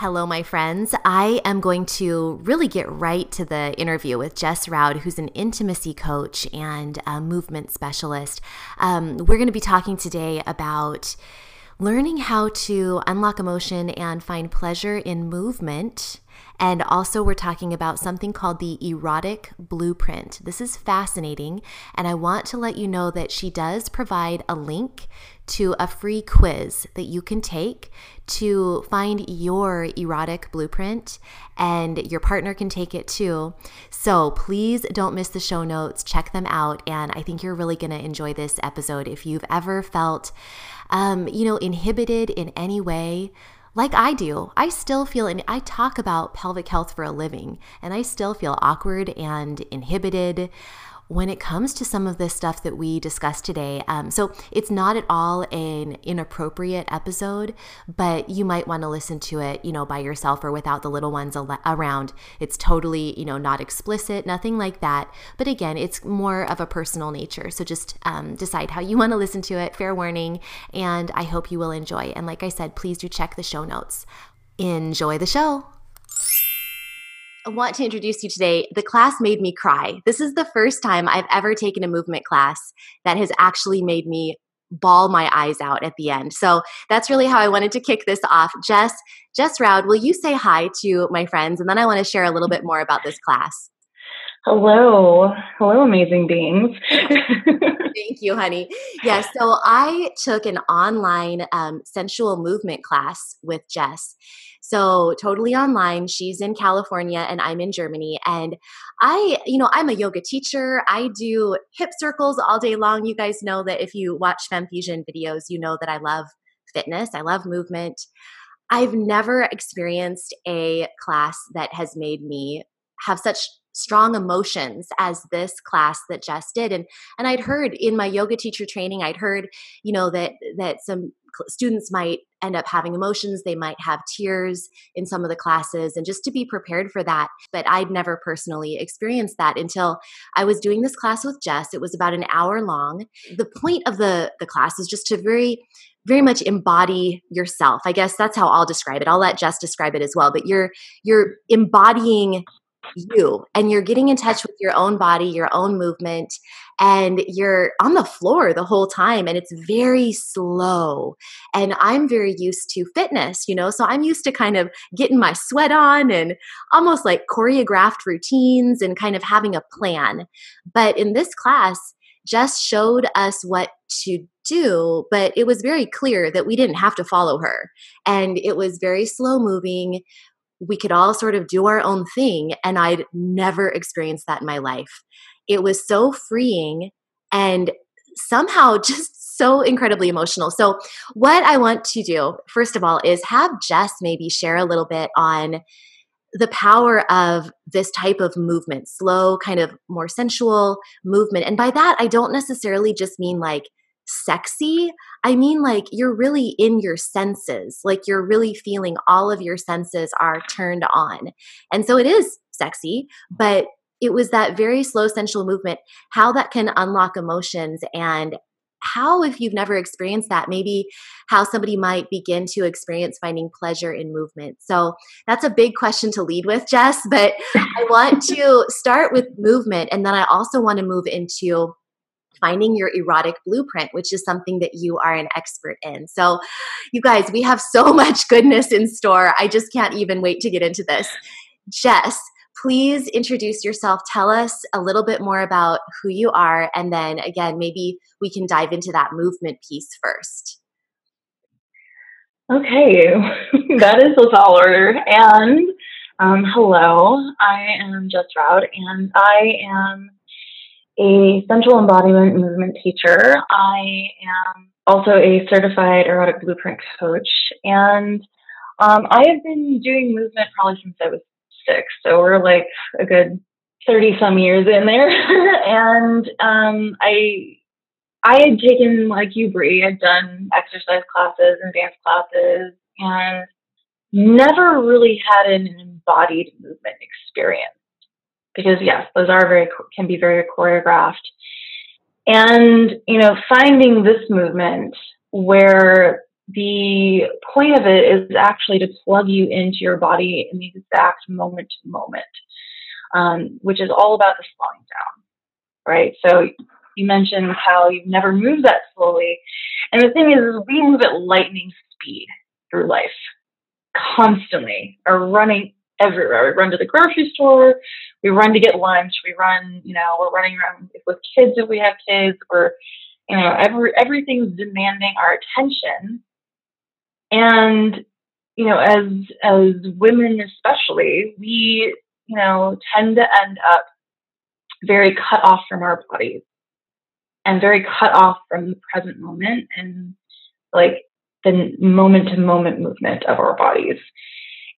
Hello, my friends. I am going to really get right to the interview with Jess Roud, who's an intimacy coach and a movement specialist. Um, we're going to be talking today about learning how to unlock emotion and find pleasure in movement and also, we're talking about something called the erotic blueprint. This is fascinating, and I want to let you know that she does provide a link to a free quiz that you can take to find your erotic blueprint, and your partner can take it too. So please don't miss the show notes, check them out, and I think you're really going to enjoy this episode. If you've ever felt, um, you know, inhibited in any way, like I do, I still feel, and I talk about pelvic health for a living, and I still feel awkward and inhibited when it comes to some of this stuff that we discussed today. Um, so it's not at all an inappropriate episode, but you might want to listen to it, you know, by yourself or without the little ones al- around. It's totally, you know, not explicit, nothing like that. But again, it's more of a personal nature. So just um, decide how you want to listen to it. Fair warning. And I hope you will enjoy. And like I said, please do check the show notes. Enjoy the show. I want to introduce you today. The class made me cry. This is the first time I've ever taken a movement class that has actually made me ball my eyes out at the end. So that's really how I wanted to kick this off. Jess, Jess Roud, will you say hi to my friends? And then I want to share a little bit more about this class. Hello. Hello, amazing beings. Thank you, honey. Yes, yeah, so I took an online um, sensual movement class with Jess. So totally online. She's in California and I'm in Germany. And I, you know, I'm a yoga teacher. I do hip circles all day long. You guys know that if you watch Fem Fusion videos, you know that I love fitness. I love movement. I've never experienced a class that has made me have such strong emotions as this class that Jess did and and I'd heard in my yoga teacher training I'd heard you know that that some students might end up having emotions they might have tears in some of the classes and just to be prepared for that. But i'd never personally experienced that until i was doing this class with jess. It was about an hour long. The point of the the class is just to very very much embody yourself. I guess that's how i'll describe it. I'll let jess describe it as well but you're you're embodying you and you're getting in touch with your own body, your own movement, and you're on the floor the whole time and it's very slow. And I'm very used to fitness, you know, so I'm used to kind of getting my sweat on and almost like choreographed routines and kind of having a plan. But in this class, Jess showed us what to do, but it was very clear that we didn't have to follow her. And it was very slow moving we could all sort of do our own thing. And I'd never experienced that in my life. It was so freeing and somehow just so incredibly emotional. So, what I want to do, first of all, is have Jess maybe share a little bit on the power of this type of movement, slow, kind of more sensual movement. And by that, I don't necessarily just mean like sexy. I mean, like you're really in your senses, like you're really feeling all of your senses are turned on. And so it is sexy, but it was that very slow sensual movement, how that can unlock emotions and how, if you've never experienced that, maybe how somebody might begin to experience finding pleasure in movement. So that's a big question to lead with, Jess, but I want to start with movement. And then I also want to move into finding your erotic blueprint, which is something that you are an expert in. So, you guys, we have so much goodness in store. I just can't even wait to get into this. Jess, please introduce yourself. Tell us a little bit more about who you are. And then again, maybe we can dive into that movement piece first. Okay, that is a tall order. And um, hello, I am Jess Roud, and I am a sensual embodiment movement teacher. I am also a certified erotic blueprint coach, and um, I have been doing movement probably since I was six. so we're like a good 30 some years in there. and um, I I had taken, like you, Bree, I'd done exercise classes and dance classes and never really had an embodied movement experience. Because, yes, those are very, can be very choreographed. And, you know, finding this movement where the point of it is actually to plug you into your body in the exact moment to moment, um, which is all about the slowing down, right? So you mentioned how you've never moved that slowly. And the thing is, we move at lightning speed through life constantly, are running everywhere. We run to the grocery store, we run to get lunch, we run, you know, we're running around with kids if we have kids, we're, you know, every everything's demanding our attention. And, you know, as as women especially, we, you know, tend to end up very cut off from our bodies and very cut off from the present moment and like the moment to moment movement of our bodies.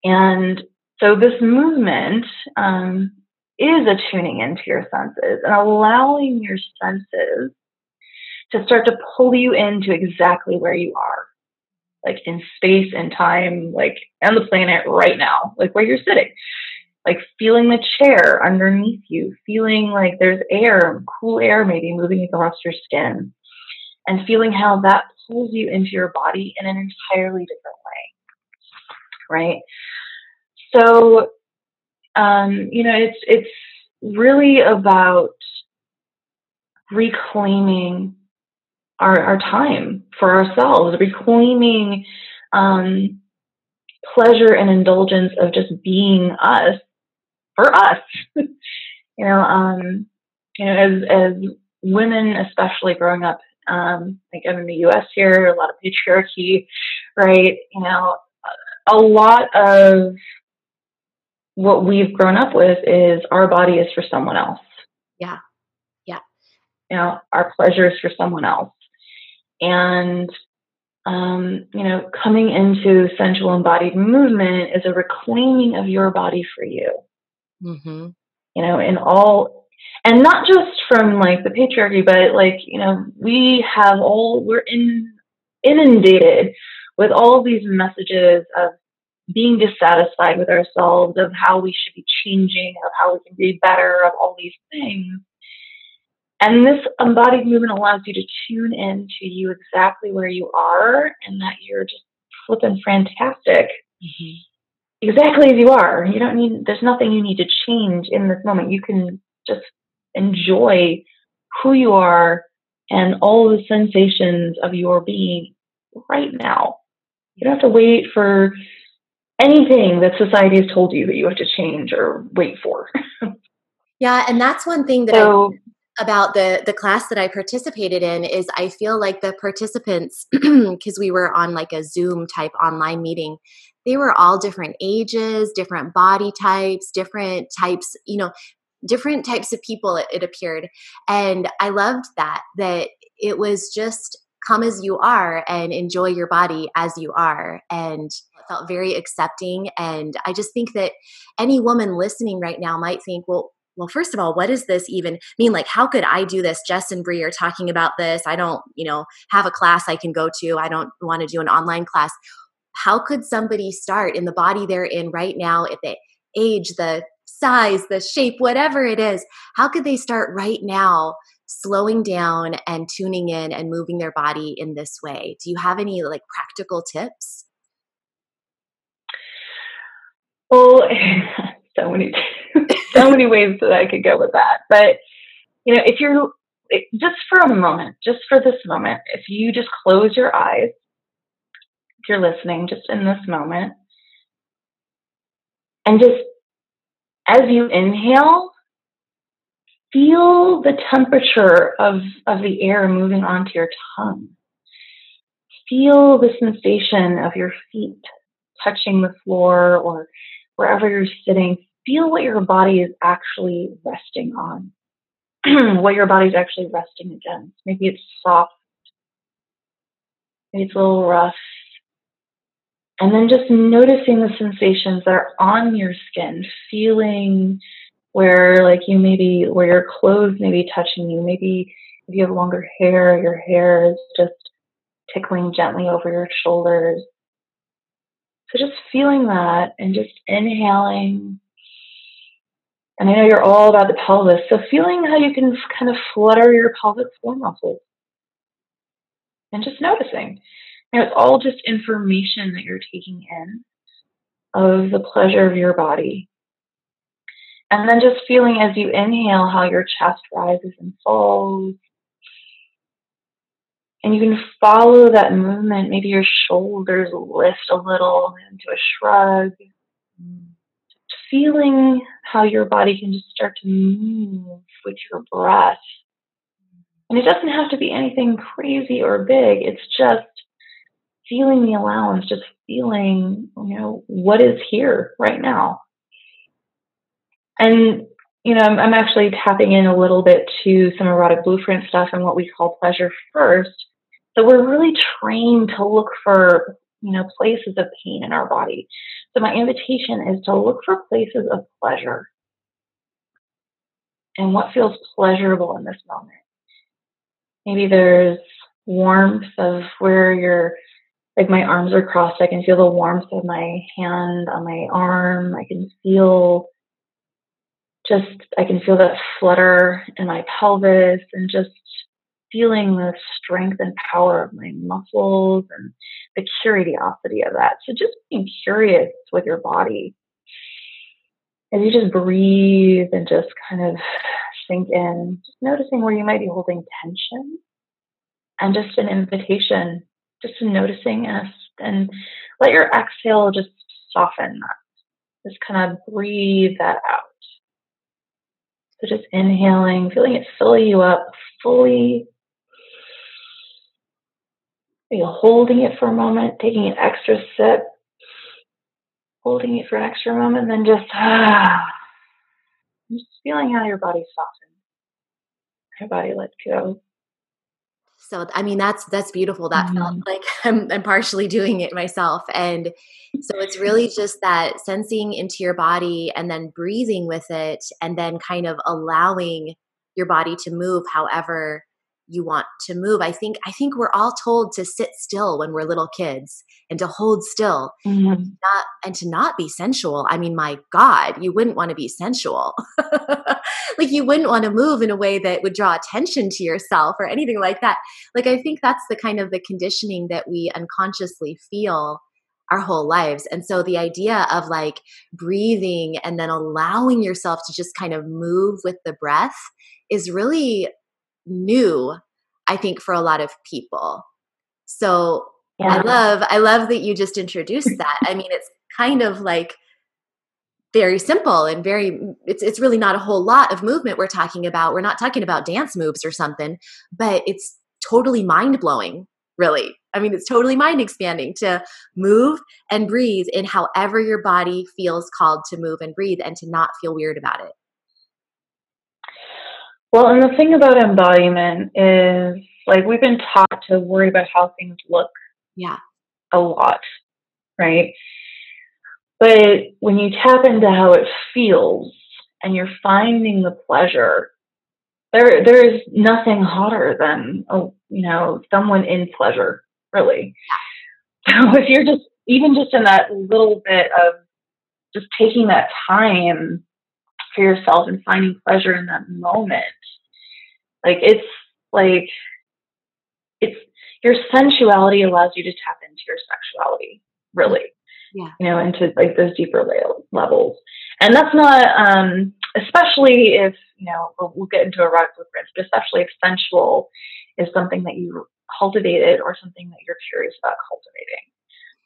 And so this movement um, is a tuning into your senses and allowing your senses to start to pull you into exactly where you are, like in space and time, like on the planet right now, like where you're sitting like feeling the chair underneath you, feeling like there's air, cool air maybe moving across your skin, and feeling how that pulls you into your body in an entirely different way. Right? So, um, you know, it's it's really about reclaiming our, our time for ourselves, reclaiming um, pleasure and indulgence of just being us for us. you know, um, you know, as as women, especially growing up, um, like I'm in the U.S. here, a lot of patriarchy, right? You know, a lot of what we've grown up with is our body is for someone else. Yeah, yeah. You know, our pleasure is for someone else, and um, you know, coming into sensual embodied movement is a reclaiming of your body for you. Mm-hmm. You know, in all, and not just from like the patriarchy, but like, you know, we have all, we're in, inundated with all these messages of being dissatisfied with ourselves, of how we should be changing, of how we can be better, of all these things. And this embodied movement allows you to tune in to you exactly where you are and that you're just flipping fantastic. Mm-hmm exactly as you are. You don't need, there's nothing you need to change in this moment. You can just enjoy who you are and all the sensations of your being right now. You don't have to wait for anything that society has told you that you have to change or wait for. yeah, and that's one thing that so, I about the the class that I participated in is I feel like the participants because we were on like a Zoom type online meeting they were all different ages, different body types, different types, you know, different types of people it, it appeared. And I loved that, that it was just come as you are and enjoy your body as you are. And felt very accepting. And i just think that any woman listening right now might think well well first of all what does this even mean? Like how could i do this? Jess and bree are talking about this. I don't you know have a class i can go to. I don't want to do an online class. How could somebody start in the body they're in right now at the age the size the shape whatever it is how could they start right now slowing down and tuning in and moving their body in this way do you have any like practical tips well so many so many ways that i could go with that but you know if you're just for a moment just for this moment if you just close your eyes if you're listening, just in this moment. And just as you inhale, feel the temperature of, of the air moving onto your tongue. Feel the sensation of your feet touching the floor or wherever you're sitting. Feel what your body is actually resting on, what your body's actually resting against. Maybe it's soft, maybe it's a little rough, And then just noticing the sensations that are on your skin, feeling where like you maybe where your clothes may be touching you, maybe if you have longer hair, your hair is just tickling gently over your shoulders. So just feeling that and just inhaling. And I know you're all about the pelvis, so feeling how you can kind of flutter your pelvic floor muscles and just noticing. You know, it's all just information that you're taking in of the pleasure of your body. And then just feeling as you inhale how your chest rises and falls, and you can follow that movement. Maybe your shoulders lift a little into a shrug. Feeling how your body can just start to move with your breath. And it doesn't have to be anything crazy or big. It's just feeling the allowance, just feeling, you know, what is here right now. And you know, I'm, I'm, actually tapping in a little bit to some erotic blueprint stuff and what we call pleasure first, so we're really trained to look for, you know, places of pain in our body. So my invitation is to look for places of pleasure and what feels pleasurable in this moment. Maybe there's warmth of where your like my arms are crossed. I can feel the warmth of my hand on my arm. I can feel just I can feel that flutter in my pelvis and just feeling the strength and power of my muscles and the curiosity of that. So just being curious with your body. As you just breathe and just kind of sink in, just noticing where you might be holding tension and just an invitation, just noticing us and let your exhale just soften that. Just kind of breathe that out. So just inhaling, feeling it fill you up fully you holding it for a moment, taking an extra sip, holding it for an extra moment, then just ah, just feeling how your body softens, your body lets go. So I mean that's that's beautiful. That mm-hmm. felt like I'm, I'm partially doing it myself, and so it's really just that sensing into your body and then breathing with it, and then kind of allowing your body to move however you want to move i think i think we're all told to sit still when we're little kids and to hold still mm-hmm. and, not, and to not be sensual i mean my god you wouldn't want to be sensual like you wouldn't want to move in a way that would draw attention to yourself or anything like that like i think that's the kind of the conditioning that we unconsciously feel our whole lives. And so the idea of like breathing and then allowing yourself to just kind of move with the breath is really new i think for a lot of people. So yeah. i love i love that you just introduced that. I mean it's kind of like very simple and very it's it's really not a whole lot of movement we're talking about. We're not talking about dance moves or something but it's totally mind blowing really. I mean it's totally mind expanding to move and breathe in however your body feels called to move and breathe and to not feel weird about it well, and the thing about embodiment is like we've been taught to worry about how things look. Yeah. A lot, right? But when you tap into how it feels and you're finding the pleasure, there there is nothing hotter than a, you know someone in pleasure, really. So if you're just even just in that little bit of just taking that time for yourself and finding pleasure in that moment. Like it's like it's your sensuality allows you to tap into your sexuality, really. Yeah. You know, into like those deeper levels. And that's not um especially if, you know, we'll, we'll get into erotic blueprints, but especially if sensual is something that you cultivated or something that you're curious about cultivating.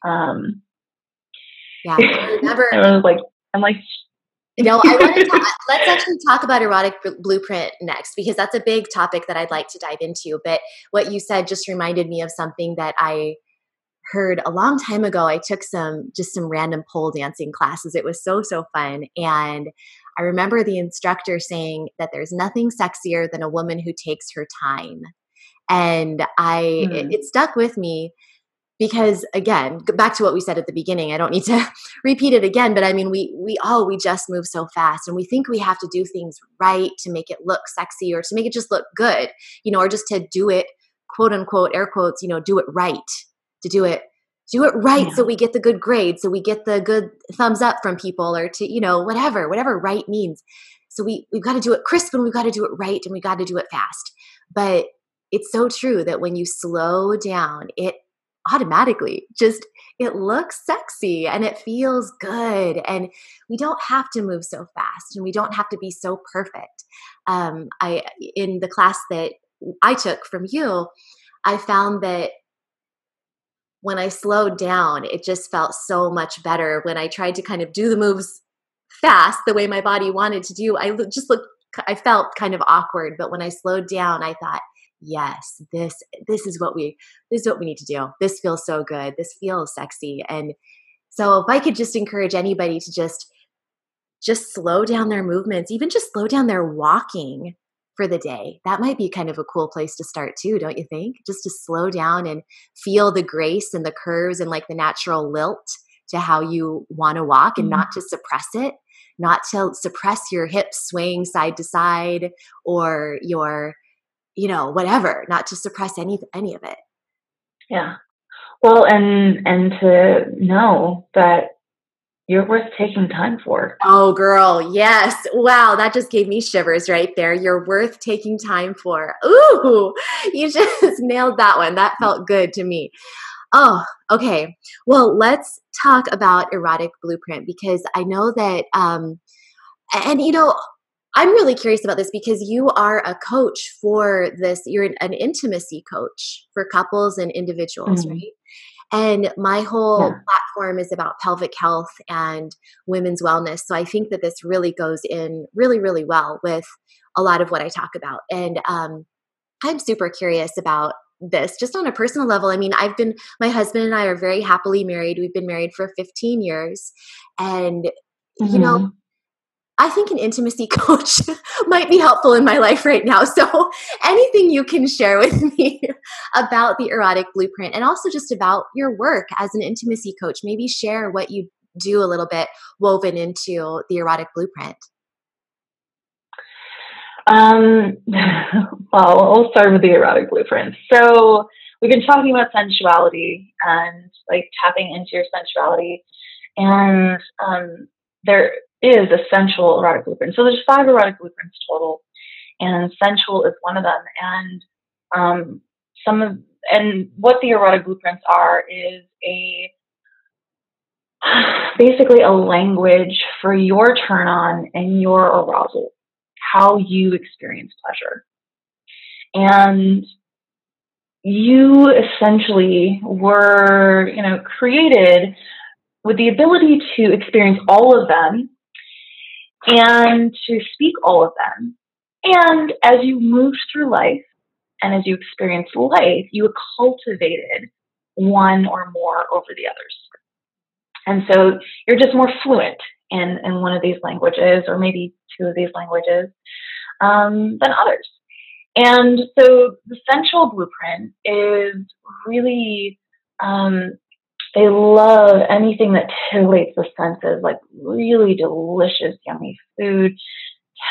Um yeah, never. I was like, I'm like no, I want to talk, let's actually talk about erotic blueprint next because that's a big topic that I'd like to dive into. But what you said just reminded me of something that I heard a long time ago. I took some just some random pole dancing classes. It was so so fun and I remember the instructor saying that there's nothing sexier than a woman who takes her time. And I mm. it, it stuck with me because again back to what we said at the beginning i don't need to repeat it again but i mean we we all we just move so fast and we think we have to do things right to make it look sexy or to make it just look good you know or just to do it quote unquote air quotes you know do it right to do it do it right yeah. so we get the good grade so we get the good thumbs up from people or to you know whatever whatever right means so we we've got to do it crisp and we've got to do it right and we got to do it fast but it's so true that when you slow down it automatically. Just it looks sexy and it feels good and we don't have to move so fast and we don't have to be so perfect. Um, i in the class that i took from you i found that when i slowed down it just felt so much better. When i tried to kind of do the moves fast the way my body wanted to do i just looked i felt kind of awkward. But when i slowed down i thought yes this this is what we this is what we need to do. This feels so good. This feels sexy. And so if i could just encourage anybody to just just slow down their movements even just slow down their walking for the day. That might be kind of a cool place to start too don't you think? Just to slow down and feel the grace and the curves and like the natural lilt to how you want to walk and mm-hmm. not to suppress it not to suppress your hips swaying side to side or your you know whatever not to suppress any any of it yeah well and and to know that you're worth taking time for. Oh, girl, yes. Wow, that just gave me shivers right there. You're worth taking time for. Ooh, you just nailed that one. That felt good to me. Oh, okay. Well, let's talk about erotic blueprint because I know that, um, and you know, I'm really curious about this because you are a coach for this. You're an, intimacy coach for couples and individuals, mm-hmm. right? And my whole yeah. platform is about pelvic health and women's wellness. So I think that this really goes in really, really well with a lot of what I talk about. And um, I'm super curious about this just on a personal level. I mean, I've been, my husband and I are very happily married. We've been married for 15 years. And, mm-hmm. you know, mm-hmm. I think an intimacy coach might be helpful in my life right now. So, anything you can share with me about the erotic blueprint and also just about your work as an intimacy coach, maybe share what you do a little bit woven into the erotic blueprint. Um, well, I'll start with the erotic blueprint. So, we've been talking about sensuality and like tapping into your sensuality. And um, there is a sensual erotic blueprint. So there's five erotic blueprints total, and sensual is one of them. And um, some of and what the erotic blueprints are is a basically a language for your turn on and your arousal, how you experience pleasure. And you essentially were, you know, created with the ability to experience all of them and to speak all of them. And as you moved through life and as you experienced life, you cultivated one or more over the others. And so you're just more fluent in, in one of these languages, or maybe two of these languages, um, than others. And so the sensual blueprint is really um, they love anything that titillates the senses, like really delicious, yummy food,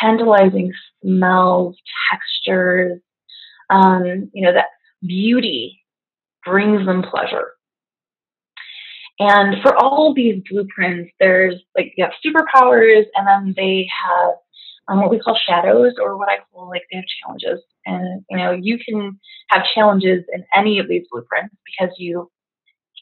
tantalizing smells, textures. Um, you know, that beauty brings them pleasure. And for all these blueprints, there's like you have superpowers, and then they have um, what we call shadows, or what I call like they have challenges. And you know, you can have challenges in any of these blueprints because you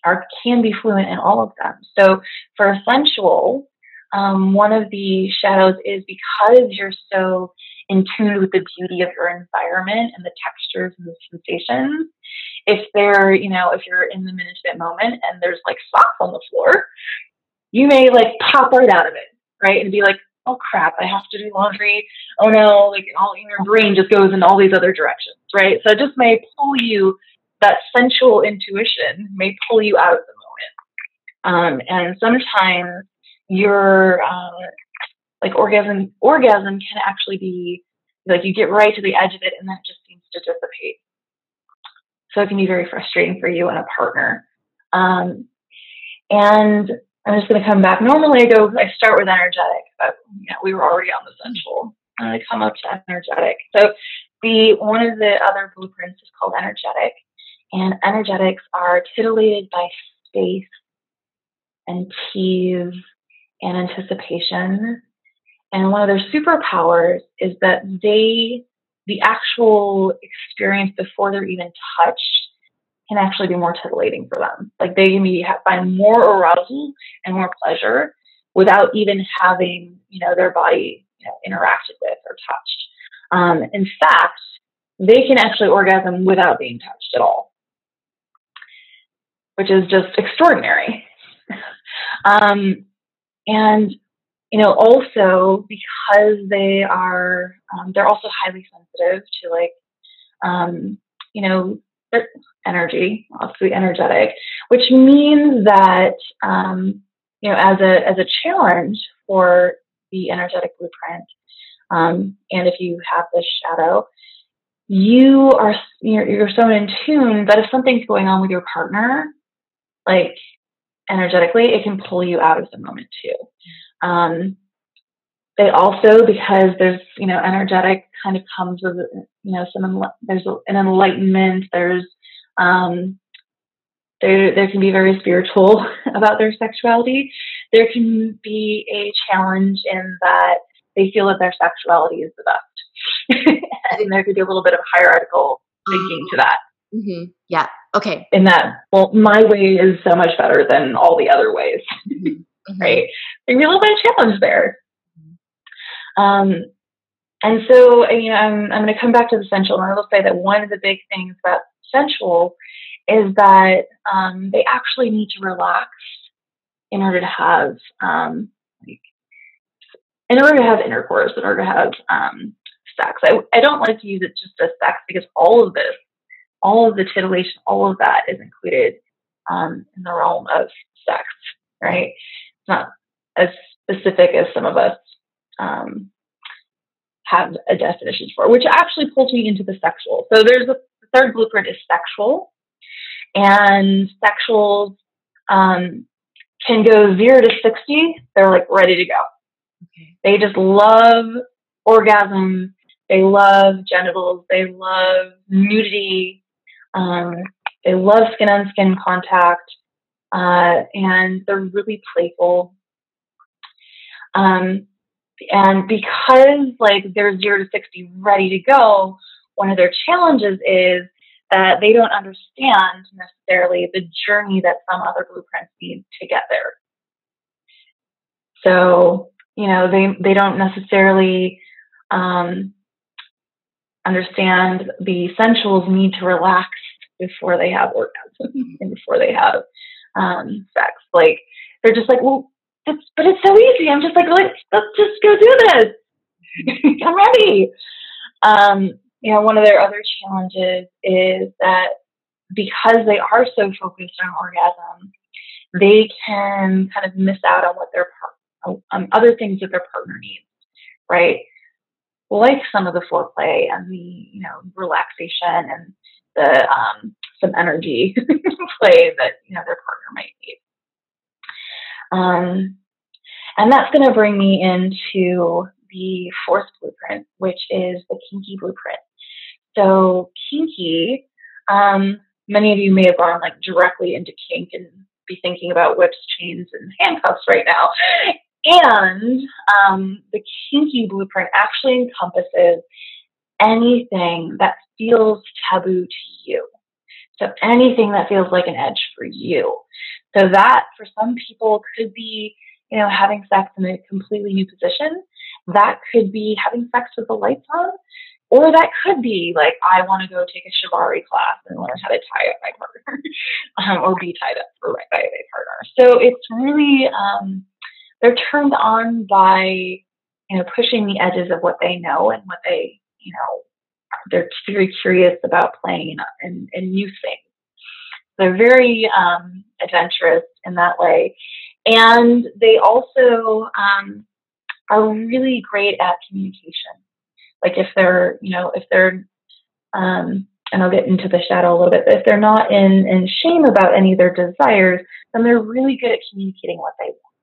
are can be fluent in all of them. So for sensual, um, one of the shadows is because you're so in tune with the beauty of your environment and the textures and the sensations. If they're, you know, if you're in the minute moment and there's like socks on the floor, you may like pop right out of it, right? And be like, oh crap, I have to do laundry. Oh no, like all in your brain just goes in all these other directions, right? So it just may pull you that sensual intuition may pull you out of the moment. Um, and sometimes your um, like orgasm orgasm can actually be like you get right to the edge of it and then it just seems to dissipate. So it can be very frustrating for you and a partner. Um, and I'm just going to come back. Normally, I go, I start with energetic, but know, we were already on the sensual. And I come up to energetic. So, the one of the other blueprints is called energetic, and energetics are titillated by space and tease and anticipation. And one of their superpowers is that they, the actual experience before they're even touched, can actually be more titillating for them. Like they can find more arousal and more pleasure without even having, you know, their body you know, interacted with or touched. Um, in fact, they can actually orgasm without being touched at all, which is just extraordinary. um, and you know, also because they are, um, they're also highly sensitive to like, um, you know, energy, obviously energetic, which means that um, you know as a as a challenge for the energetic blueprint, um, and if you have this shadow, you are you're, you're so in tune that if something's going on with your partner, like energetically, it can pull you out of the moment too. Um, they also because there's you know energetic kind of comes with you know some there's an enlightenment there's um, there, there can be very spiritual about their sexuality. There can be a challenge in that they feel that their sexuality is the best. and there could be a little bit of hierarchical thinking to that. Mm-hmm. Yeah. Okay. In that, well, my way is so much better than all the other ways. Mm-hmm. mm-hmm. right? Can a little bit of challenge there. Um, and so, you know, I'm, I'm going to come back to the sensual, and I will say that one of the big things about sensual is that um, they actually need to relax in order to have um, like, in order to have intercourse, in order to have um, sex. I, I don't like to use it just as sex because all of this, all of the titillation, all of that is included um, in the realm of sex, right? It's not as specific as some of us um, have a definition for, which actually pulls me into the sexual. So there's a third blueprint is sexual, and sexuals um, can go zero to 60. They're like ready to go. Okay. They just love orgasm. They love genitals. They love nudity. Um, they love skin on skin contact. Uh, and they're really playful. Um, and because like they're zero to 60 ready to go, one of their challenges is that they don't understand necessarily the journey that some other blueprints need to get there. So, you know, they, they don't necessarily um, understand the sensuals need to relax before they have orgasm and before they have um, sex. Like, they're just like, well, but it's so easy. I'm just like, let's, let's just go do this. I'm ready. Um, you know, one of their other challenges is that because they are so focused on orgasm, they can kind of miss out on what their um, other things that their partner needs, right? Like some of the foreplay and the you know relaxation and the um, some energy play that you know their partner might need. Um, and that's going to bring me into the fourth blueprint, which is the kinky blueprint. So kinky, um, many of you may have gone like directly into kink and be thinking about whips, chains, and handcuffs right now. And um, the kinky blueprint actually encompasses anything that feels taboo to you. So anything that feels like an edge for you. So that for some people could be, you know, having sex in a completely new position. That could be having sex with the lights on. Or that could be like, I want to go take a shibari class and learn how to tie up my partner um, or be tied up for, by a partner. So it's really, um, they're turned on by, you know, pushing the edges of what they know and what they, you know, they're very curious about playing and, and new things. They're very um, adventurous in that way. And they also um, are really great at communication. Like if they're, you know, if they're um, and I'll get into the shadow a little bit, but if they're not in, in shame about any of their desires, then they're really good at communicating what they want.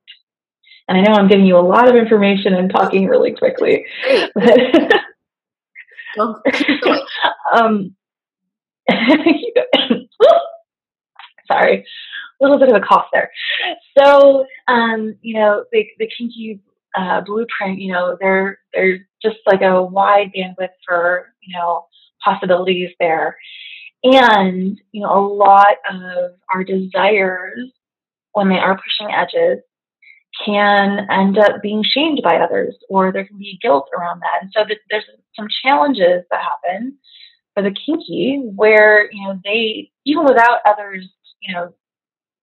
And I know I'm giving you a lot of information and talking really quickly. um, sorry, a little bit of a cough there. So, um, you know, the, the kinky uh, blueprint, you know, they're, they're just like a wide bandwidth for, you know, possibilities there. And, you know, a lot of our desires when they are pushing edges can end up being shamed by others or there can be guilt around that. And so there's some challenges that happen for the kinky where, you know, they, even without others, you know,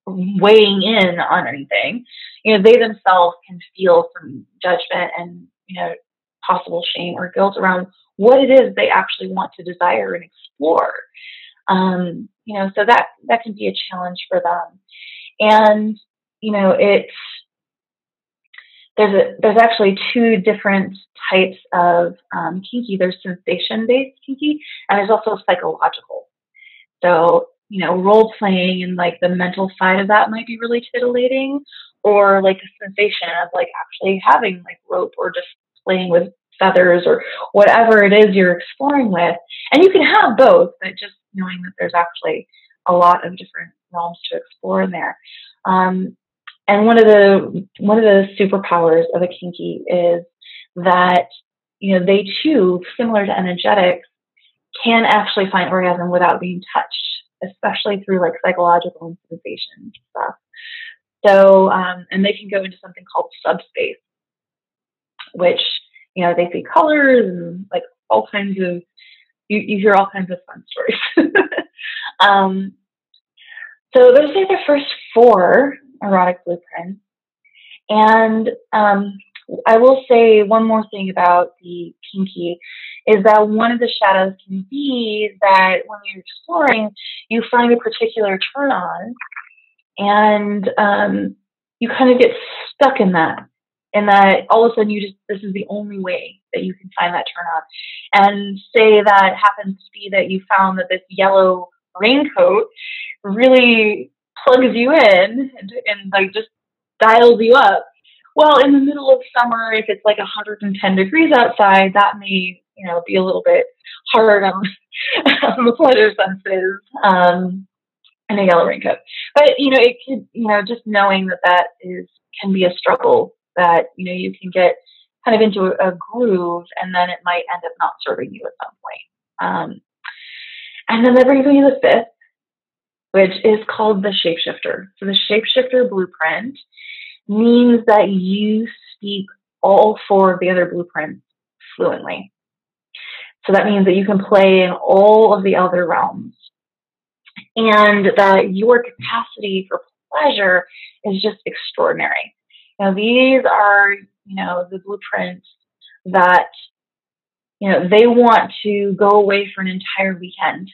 weighing in on anything, you know, they themselves can feel some judgment and, you know, possible shame or guilt around what it is they actually want to desire and explore. Um, you know, so that that can be a challenge for them. And, you know, it's there's a there's actually two different types of um, kinky. There's sensation based kinky, and there's also psychological. So you know, role playing and like the mental side of that might be really titillating, or like the sensation of like actually having like rope or just playing with feathers or whatever it is you're exploring with. And you can have both, but just knowing that there's actually a lot of different realms to explore in there. Um, and one of the one of the superpowers of a kinky is that you know they too, similar to energetics, can actually find orgasm without being touched, especially through like psychological sensation stuff. So, um, and they can go into something called subspace, which you know they see colors and like all kinds of you, you hear all kinds of fun stories. um, so those are the first four erotic blueprints. And um, I will say one more thing about the kinky is that one of the shadows can be that when you're exploring, you find a particular turn on and um, you kind of get stuck in that. And that all of a sudden you just, this is the only way that you can find that turn on. And say that happens to be that you found that this yellow raincoat really plugs you in and, and like just dials you up. Well, in the middle of summer, if it's like 110 degrees outside, that may you know be a little bit hard on, on the pleasure senses. Um, and a yellow raincoat, but you know it could you know just knowing that that is can be a struggle that you know you can get kind of into a, a groove and then it might end up not serving you at some point. Um, and then that brings me to the fifth, which is called the shapeshifter. So the shapeshifter blueprint means that you speak all four of the other blueprints fluently. So that means that you can play in all of the other realms and that your capacity for pleasure is just extraordinary. Now, these are, you know, the blueprints that, you know, they want to go away for an entire weekend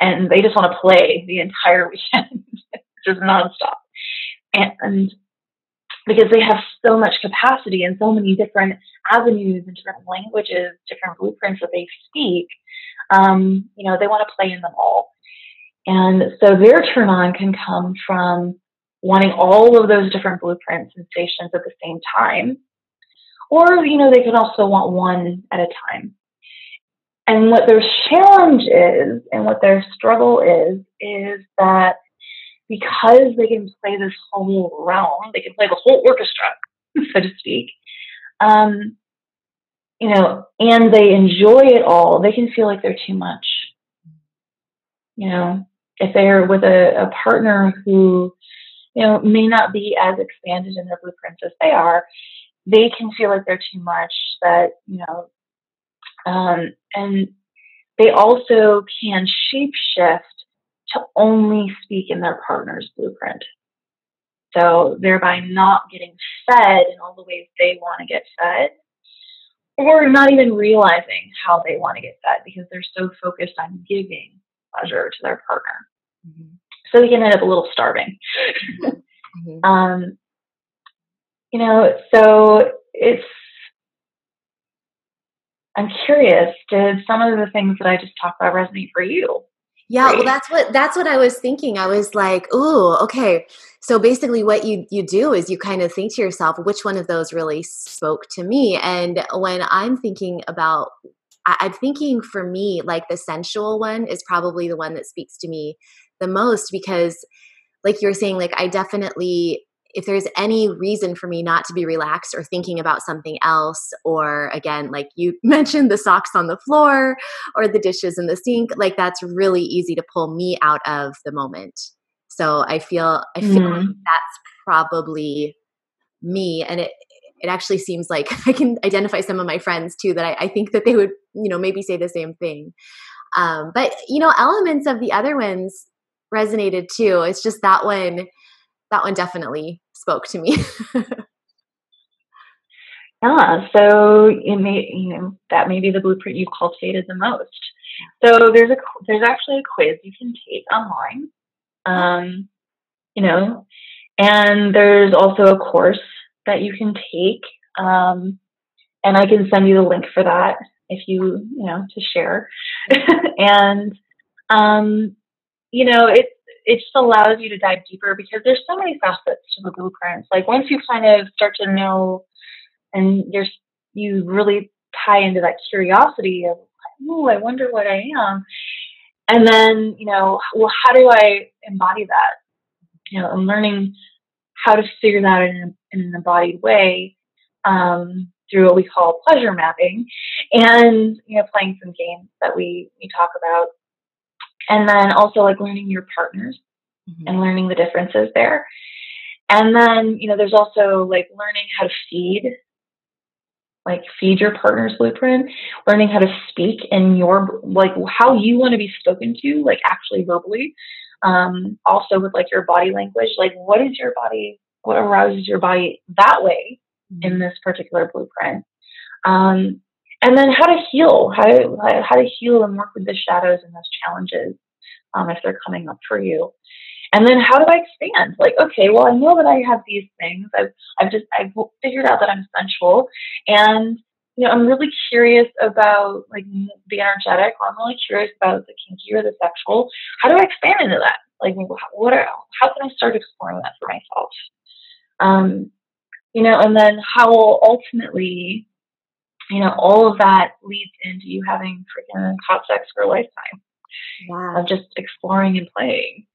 and they just want to play the entire weekend, just nonstop. And because they have so much capacity and so many different avenues and different languages, different blueprints that they speak, um, you know, they want to play in them all. And so their turn on can come from wanting all of those different blueprints and stations at the same time. Or, you know, they can also want one at a time. And what their challenge is and what their struggle is, is that because they can play this whole realm, they can play the whole orchestra, so to speak, um, you know, and they enjoy it all, they can feel like they're too much. You know, if they're with a, a partner who, you know, may not be as expanded in their blueprints as they are, they can feel like they're too much, that, you know, um, and they also can shapeshift to only speak in their partner's blueprint. So, thereby not getting fed in all the ways they want to get fed, or not even realizing how they want to get fed because they're so focused on giving pleasure to their partner. Mm-hmm. So, they can end up a little starving. Mm-hmm. um, you know, so it's I'm curious, did some of the things that I just talked about resonate for you? Yeah, well that's what that's what I was thinking. I was like, "Oh, okay." So basically what you you do is you kind of think to yourself, which one of those really spoke to me? And when I'm thinking about I'm thinking for me like the sensual one is probably the one that speaks to me the most because like you were saying like I definitely if there's any reason for me not to be relaxed or thinking about something else, or again, like you mentioned, the socks on the floor or the dishes in the sink, like that's really easy to pull me out of the moment. So I feel I feel mm. like that's probably me, and it it actually seems like I can identify some of my friends too that I, I think that they would you know maybe say the same thing. Um, but you know, elements of the other ones resonated too. It's just that one that one definitely spoke to me. yeah, so it may you know that may be the blueprint you've cultivated the most. So there's a there's actually a quiz you can take online, um, you know, and there's also a course that you can take, um, and I can send you the link for that if you you know to share, and um, you know it's it just allows you to dive deeper because there's so many facets to the blueprints. Like once you kind of start to know and you're you really tie into that curiosity of oh I wonder what I am. And then, you know, well how do I embody that? You know, I'm learning how to figure that in, in an embodied way um, through what we call pleasure mapping and you know playing some games that we we talk about and then also like learning your partners mm-hmm. and learning the differences there and then you know there's also like learning how to feed like feed your partner's blueprint learning how to speak in your like how you want to be spoken to like actually verbally um, also with like your body language like what is your body what arouses your body that way mm-hmm. in this particular blueprint um, and then how to heal, how to how to heal and work with the shadows and those challenges um, if they're coming up for you. And then how do I expand? Like, okay, well, I know that I have these things. I've I've just I've figured out that I'm sensual, and you know, I'm really curious about like the energetic, or I'm really curious about the kinky or the sexual. How do I expand into that? Like, what? Are, how can I start exploring that for myself? Um, you know, and then how will ultimately you know, all of that leads into you having freaking hot sex for a lifetime wow. of just exploring and playing.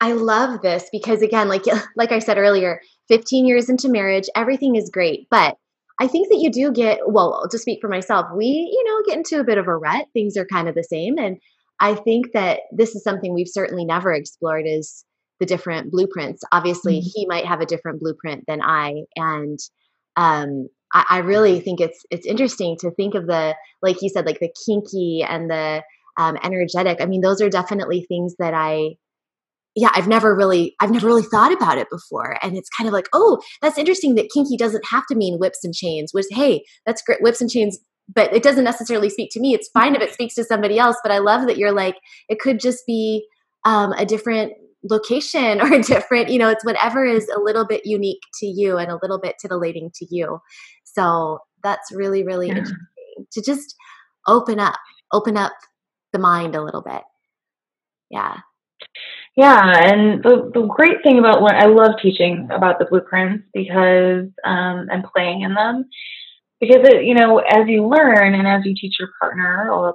I love this because again, like like I said earlier, 15 years into marriage, everything is great, but I think that you do get well, to speak for myself, we, you know, get into a bit of a rut. Things are kind of the same and I think that this is something we've certainly never explored is the different blueprints. Obviously, mm-hmm. he might have a different blueprint than I and um I, I really think it's it's interesting to think of the like you said like the kinky and the um, energetic. I mean, those are definitely things that I yeah i've never really i've never really thought about it before and it's kind of like oh that's interesting that kinky doesn't have to mean whips and chains which hey that's great whips and chains but it doesn't necessarily speak to me it's fine if it speaks to somebody else but i love that you're like it could just be um, a different location or different you know it's whatever is a little bit unique to you and a little bit titillating to you so that's really, really yeah. interesting to just open up, open up the mind a little bit. Yeah. Yeah, and the, the great thing about what I love teaching about the blueprints because um, and playing in them because it, you know as you learn and as you teach your partner or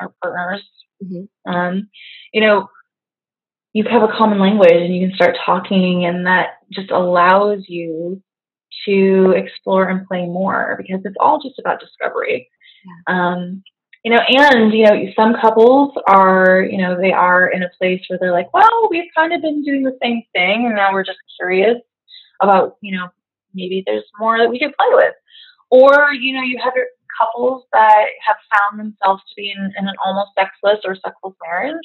our partners, mm-hmm. um, you know you have a common language and you can start talking, and that just allows you to explore and play more because it's all just about discovery. Yeah. Um, you know, and you know, some couples are, you know, they are in a place where they're like, well, we've kind of been doing the same thing, and now we're just curious about, you know, maybe there's more that we could play with. Or, you know, you have couples that have found themselves to be in, in an almost sexless or sexless marriage.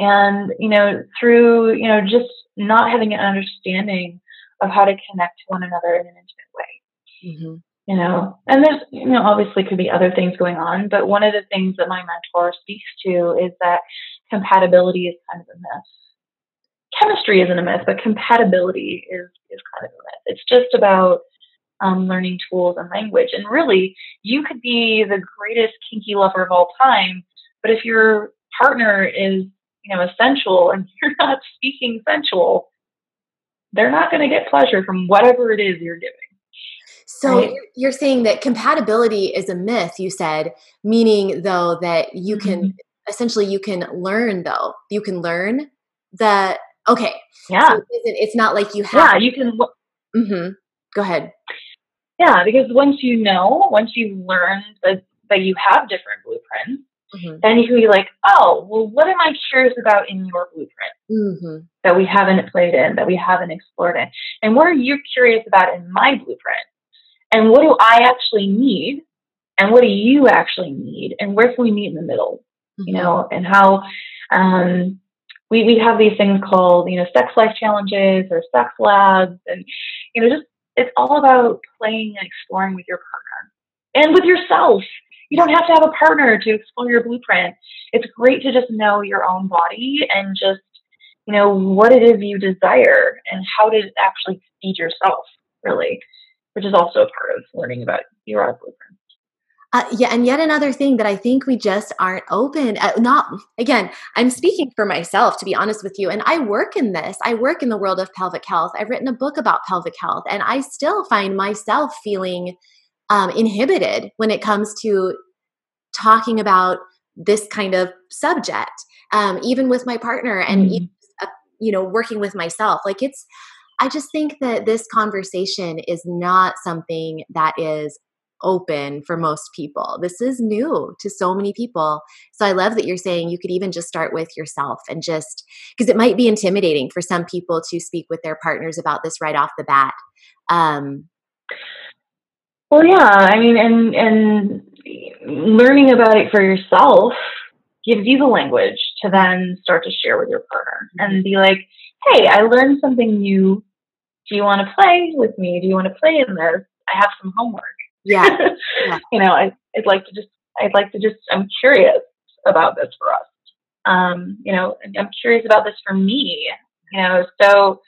And, you know, through, you know, just not having an understanding of how to connect to one another in an intimate way. Mm-hmm. You know, and there's, you know, obviously could be other things going on, but one of the things that my mentor speaks to is that compatibility is kind of a myth. Chemistry isn't a myth, but compatibility is is kind of a myth. It's just about um, learning tools and language. And really, you could be the greatest kinky lover of all time, but if your partner is, you know, a sensual and you're not speaking sensual, they're not going to get pleasure from whatever it is you're giving. So right? you're saying that compatibility is a myth, you said, meaning though that you mm-hmm. can essentially you can learn though. You can learn that okay. Yeah. So it's not like you have Yeah, you can mm-hmm. Go ahead. Yeah, because once you know, once you've learned that that you have different blueprints, mm-hmm. then you can be like, oh, well, what am I curious about in your blueprint mm-hmm. that we haven't played in, that we haven't explored in? And what are you curious about in my blueprint? And what do I actually need? And what do you actually need? And where can we meet in the middle? Mm-hmm. You know, and how um, we, we have these things called, you know, sex life challenges or sex labs. And, you know, just it's all about playing and exploring with your partner and with yourself. You don't have to have a partner to explore your blueprint. It's great to just know your own body and just, you know, what it is you desire and how to actually feed yourself, really, which is also a part of learning about your own blueprint. Uh, yeah, and yet another thing that I think we just aren't open. Uh, not again, I'm speaking for myself to be honest with you, and I work in this. I work in the world of pelvic health. I've written a book about pelvic health, and I still find myself feeling um, inhibited when it comes to talking about this kind of subject, um, even with my partner, and mm. even, uh, you know, working with myself. Like it's, I just think that this conversation is not something that is open for most people. This is new to so many people. So I love that you're saying you could even just start with yourself and just because it might be intimidating for some people to speak with their partners about this right off the bat. Um, well, yeah, I mean, and and learning about it for yourself gives you the language to then start to share with your partner and be like, "Hey, I learned something new. Do you want to play with me? Do you want to play in this? I have some homework." Yeah. yeah. you know, I, I'd like to just, I'd like to just, I'm curious about this for us. Um, you know, I'm curious about this for me, you know, so,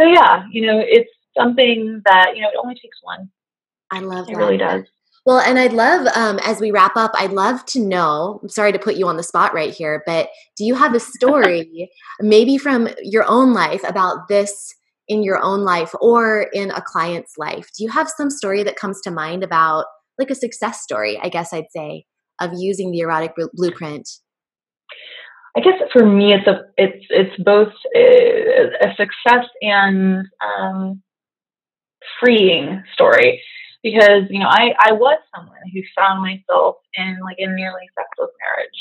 so yeah, you know, it's something that, you know, it only takes one. I love it. That. really does. Well, and I'd love, um, as we wrap up, I'd love to know. I'm sorry to put you on the spot right here, but do you have a story, maybe from your own life, about this in your own life or in a client's life? Do you have some story that comes to mind about like a success story, I guess I'd say, of using the erotic blueprint? I guess for me, it's a it's it's both a, a success and um, freeing story because you know I I was someone who found myself in like a nearly sexless marriage,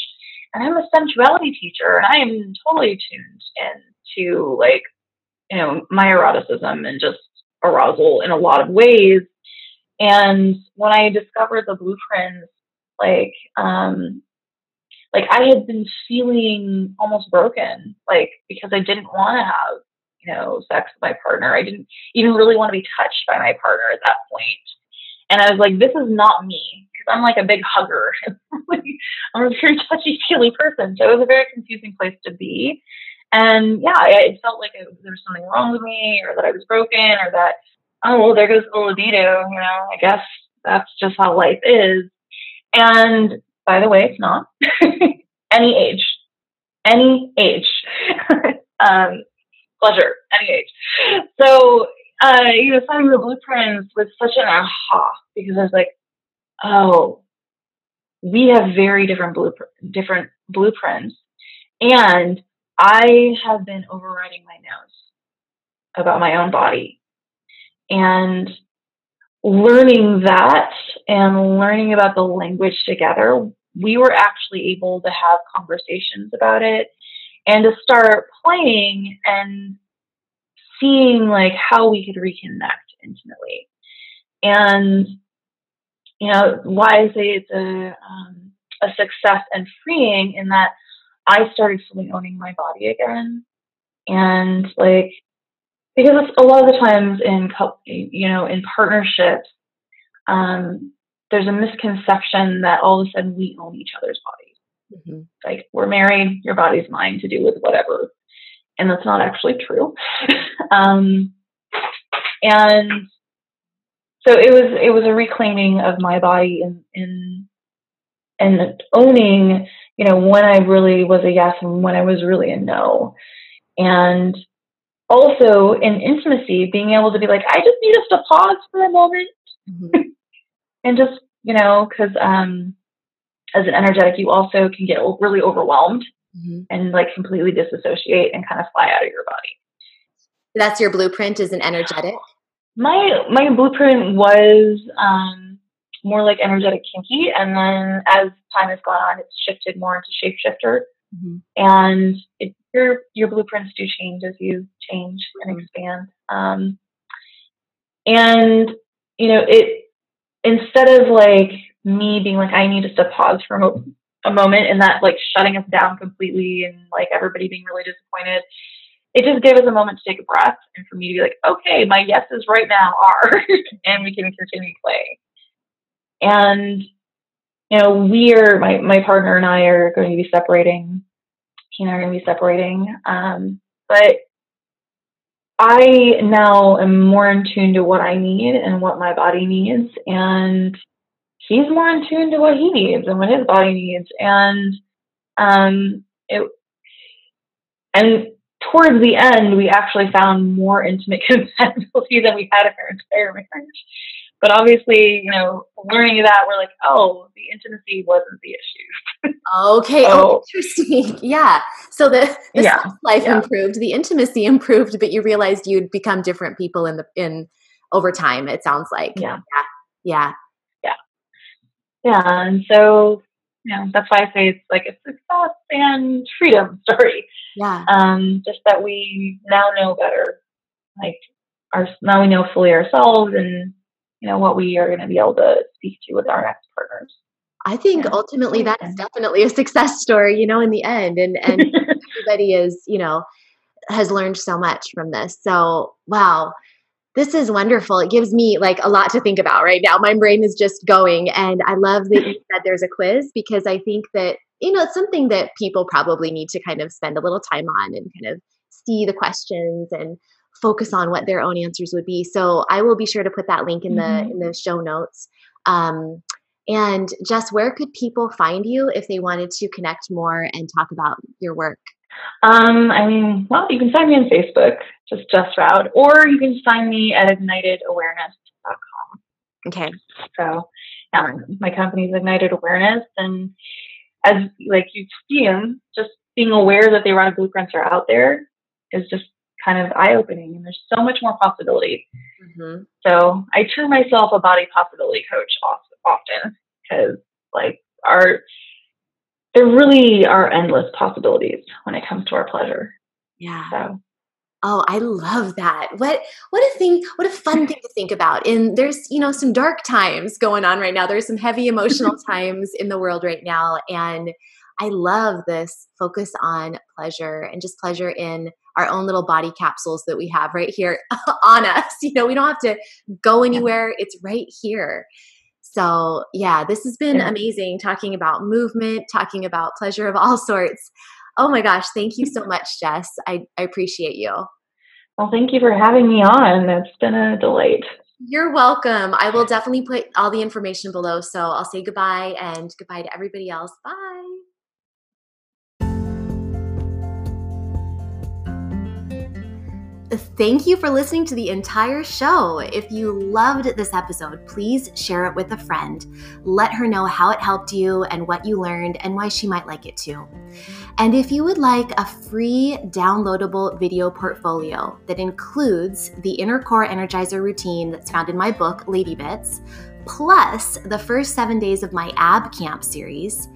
and I'm a sensuality teacher, and I am totally tuned into like you know, my eroticism and just arousal in a lot of ways. And when I discovered the blueprints, like, um, like I had been feeling almost broken, like because I didn't want to have, you know, sex with my partner. I didn't even really want to be touched by my partner at that point. And I was like, this is not me because I'm like a big hugger. I'm a very touchy feely person. So it was a very confusing place to be. And yeah, it felt like it, there was something wrong with me or that I was broken or that, oh, well, there goes the libido. You know, I guess that's just how life is. And by the way, it's not. any age, any age, um, pleasure, any age. So, uh, you know, finding the blueprints was such an aha because I was like, oh, we have very different blueprint, different blueprints, and I have been overriding my nose about my own body. And learning that and learning about the language together, we were actually able to have conversations about it and to start playing and seeing like how we could reconnect intimately. And you know why I say it's a um, a success and freeing in that I started fully owning my body again. And like, because a lot of the times in, you know, in partnerships, um, there's a misconception that all of a sudden we own each other's bodies. Mm-hmm. Like, we're married, your body's mine to do with whatever. And that's not actually true. um, and so it was it was a reclaiming of my body in in and owning, you know, when I really was a yes and when I was really a no. And also in intimacy, being able to be like, I just need us to pause for a moment mm-hmm. and just, you know, because um, as an energetic, you also can get really overwhelmed mm-hmm. and like completely disassociate and kind of fly out of your body. That's your blueprint is an energetic? My my blueprint was um, more like energetic kinky, and then as time has gone on, it's shifted more into shapeshifter. Mm-hmm. And it, your your blueprints do change as you change and mm-hmm. expand. Um, and you know, it instead of like me being like, I need to step pause for a, a moment, and that like shutting us down completely, and like everybody being really disappointed. It just gave us a moment to take a breath and for me to be like, okay, my yeses right now are, and we can continue to play. And you know, we are my my partner and I are going to be separating. He and I are going to be separating. Um, but I now am more in tune to what I need and what my body needs, and he's more in tune to what he needs and what his body needs. And um, it and towards the end, we actually found more intimate compatibility than we had in our entire marriage. But obviously, you know, learning that, we're like, oh, the intimacy wasn't the issue. okay. Oh, interesting. Yeah. So the, the yeah. life yeah. improved, the intimacy improved, but you realized you'd become different people in the in over time. It sounds like. Yeah. Yeah. Yeah. Yeah. And so, you know, that's why I say it's like a success and freedom story. Yeah. Um, just that we now know better. Like our now we know fully ourselves and you know what we are going to be able to speak to with our next partners i think yeah. ultimately that's definitely a success story you know in the end and and everybody is you know has learned so much from this so wow this is wonderful it gives me like a lot to think about right now my brain is just going and i love that you said there's a quiz because i think that you know it's something that people probably need to kind of spend a little time on and kind of see the questions and focus on what their own answers would be. So I will be sure to put that link in mm-hmm. the in the show notes. Um, and Jess, where could people find you if they wanted to connect more and talk about your work? Um, I mean, well, you can find me on Facebook, just Jess Roud, or you can find me at ignitedawareness.com. Okay. So, um, my company's is Ignited Awareness, and as like you've seen, just being aware that the erotic blueprints are out there is just kind of eye opening and there's so much more possibility. Mm-hmm. So I turn myself a body possibility coach often because like our there really are endless possibilities when it comes to our pleasure. Yeah. So Oh, I love that. What what a thing, what a fun thing to think about. And there's, you know, some dark times going on right now. There's some heavy emotional times in the world right now. And I love this focus on pleasure and just pleasure in our own little body capsules that we have right here on us. You know, we don't have to go anywhere, it's right here. So, yeah, this has been amazing talking about movement, talking about pleasure of all sorts. Oh my gosh, thank you so much, Jess. I, I appreciate you. Well, thank you for having me on. It's been a delight. You're welcome. I will definitely put all the information below. So I'll say goodbye and goodbye to everybody else. Bye. Thank you for listening to the entire show. If you loved this episode, please share it with a friend. Let her know how it helped you and what you learned and why she might like it too. And if you would like a free downloadable video portfolio that includes the inner core energizer routine that's found in my book, Lady Bits, plus the first seven days of my ab camp series,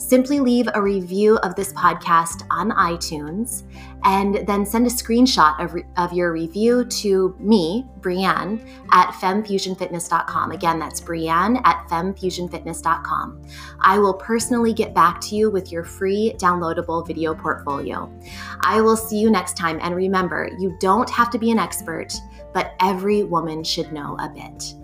simply leave a review of this podcast on iTunes and then send a screenshot of, re- of your review to me, Brianne, at femfusionfitness.com. Again, that's Brianne at femfusionfitness.com. I will personally get back to you with your free downloadable video portfolio. I will see you next time. And remember, you don't have to be an expert, but every woman should know a bit.